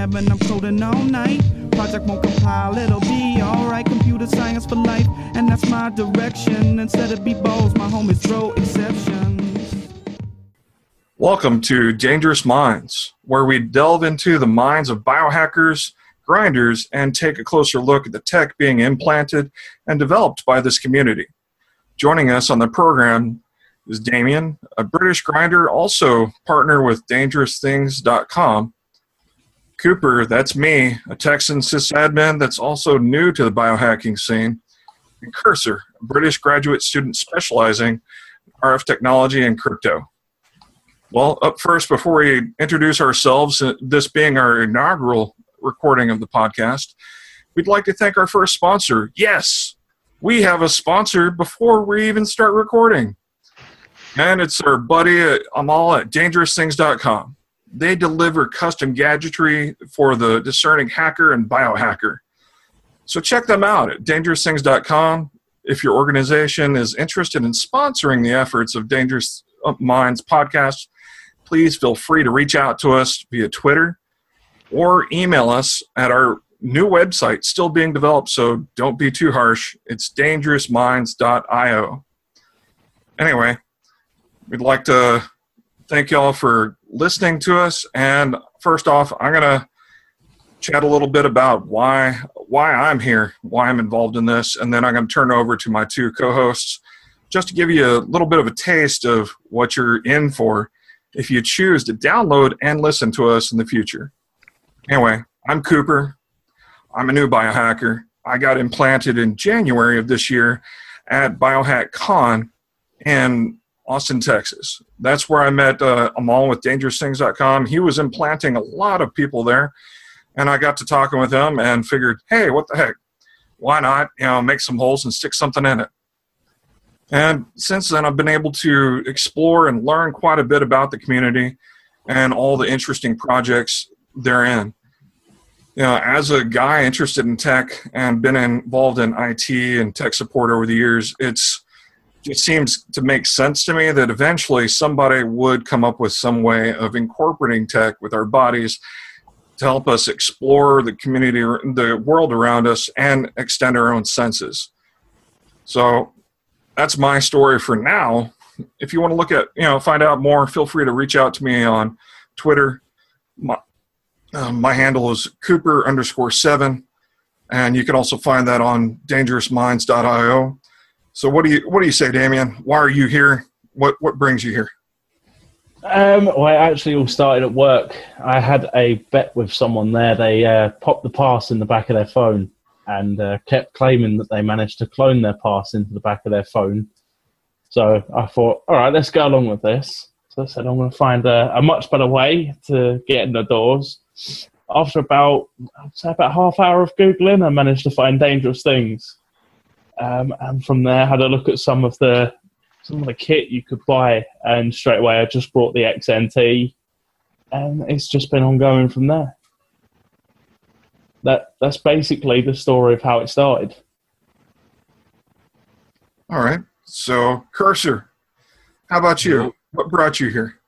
lab and I'm coding all night. Project won't compile, it'll be alright. Computer science for life, and that's my direction. Instead of beat balls, my home is throw exceptions. Welcome to Dangerous Minds, where we delve into the minds of biohackers, grinders, and take a closer look at the tech being implanted and developed by this community. Joining us on the program is Damien, a British grinder, also partner with DangerousThings.com. Cooper, that's me, a Texan sysadmin that's also new to the biohacking scene. And Cursor, a British graduate student specializing in RF technology and crypto. Well, up first, before we introduce ourselves, uh, this being our inaugural recording of the podcast, we'd like to thank our first sponsor. Yes, we have a sponsor before we even start recording. And it's our buddy Amal at dangerousthings.com. They deliver custom gadgetry for the discerning hacker and biohacker. So check them out at dangerousthings.com. If your organization is interested in sponsoring the efforts of Dangerous Minds podcast, please feel free to reach out to us via Twitter or email us at our new website still being developed, so don't be too harsh. It's dangerousminds.io. Anyway, we'd like to thank y'all for listening to us. And first off, I'm going to chat a little bit about why why I'm here, why I'm involved in this, and then I'm going to turn over to my two co-hosts just to give you a little bit of a taste of what you're in for if you choose to download and listen to us in the future. Anyway, I'm Cooper. I'm a new biohacker. I got implanted in January of this year at Biohack Con in Austin, Texas. That's where I met uh, Amal with DangerousThings.com. He was implanting a lot of people there, and I got to talking with him and figured, hey, what the heck? Why not, you know, make some holes and stick something in it? And since then, I've been able to explore and learn quite a bit about the community and all the interesting projects therein you know, as a guy interested in tech and been involved in IT and tech support over the years, it's it seems to make sense to me that eventually somebody would come up with some way of incorporating tech with our bodies to help us explore the community, the world around us, and extend our own senses. So that's my story for now. If you want to look at, you know, find out more, feel free to reach out to me on Twitter. My, um, my handle is Cooper underscore seven, and you can also find that on dangerousminds.io. So what do you what do you say, Damien? Why are you here? What what brings you here? Um, well, I actually all started at work. I had a bet with someone there. They uh, popped the pass in the back of their phone and uh, kept claiming that they managed to clone their pass into the back of their phone. So I thought, all right, let's go along with this. So I said, I'm going to find a, a much better way to get in the doors after about I'd say about half hour of googling, I managed to find dangerous things, um, and from there had a look at some of the some of the kit you could buy, and straight away I just brought the XNT, and it's just been ongoing from there. That that's basically the story of how it started. All right. So, Cursor, how about you? What brought you here?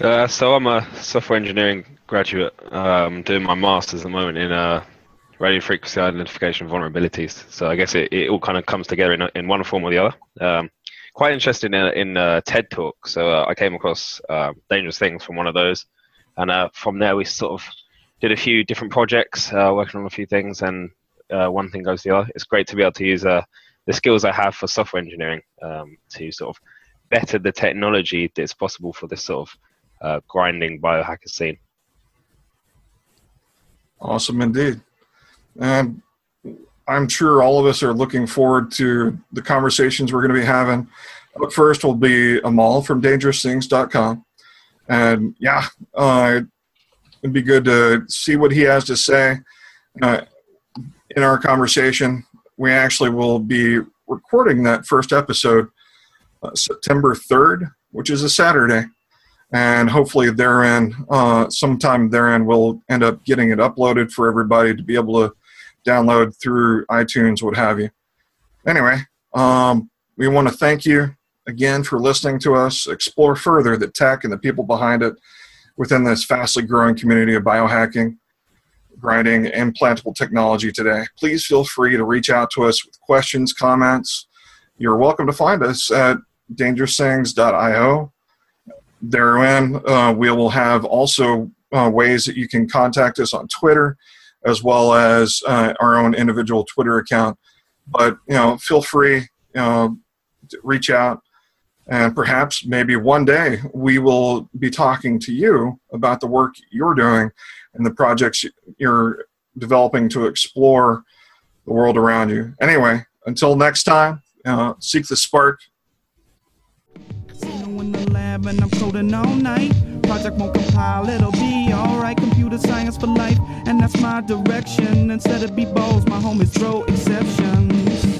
Uh, so I'm a software engineering graduate, um, doing my master's at the moment in uh, radio frequency identification vulnerabilities. So I guess it, it all kind of comes together in, in one form or the other. Um, quite interested in, in uh, TED Talk. So uh, I came across uh, Dangerous Things from one of those. And uh, from there, we sort of did a few different projects, uh, working on a few things, and one thing goes to the other. It's great to be able to use the skills I have for software engineering um, to sort of better the technology that's possible for this sort of grinding biohacker scene. Awesome indeed. And I'm sure all of us are looking forward to the conversations we're going to be having. But first will be Amal from dangerousthings.com. And yeah, uh, it'd be good to see what he has to say uh, in our conversation. We actually will be recording that first episode uh, September 3rd, which is a Saturday and hopefully therein uh, sometime therein we'll end up getting it uploaded for everybody to be able to download through itunes what have you anyway um, we want to thank you again for listening to us explore further the tech and the people behind it within this fastly growing community of biohacking grinding implantable technology today. Please feel free to reach out to us with questions, comments. You're welcome to find us at dangerousthings.io. Therein, uh, we will have also uh, ways that you can contact us on Twitter, as well as uh, our own individual Twitter account. But you know, feel free, you know, reach out, and perhaps maybe one day we will be talking to you about the work you're doing and the projects you're developing to explore the world around you. Anyway, until next time, uh, seek the spark. Project won't compile, it'll be alright. Computer science for life, and that's my direction. Instead of be balls, my homies throw exceptions.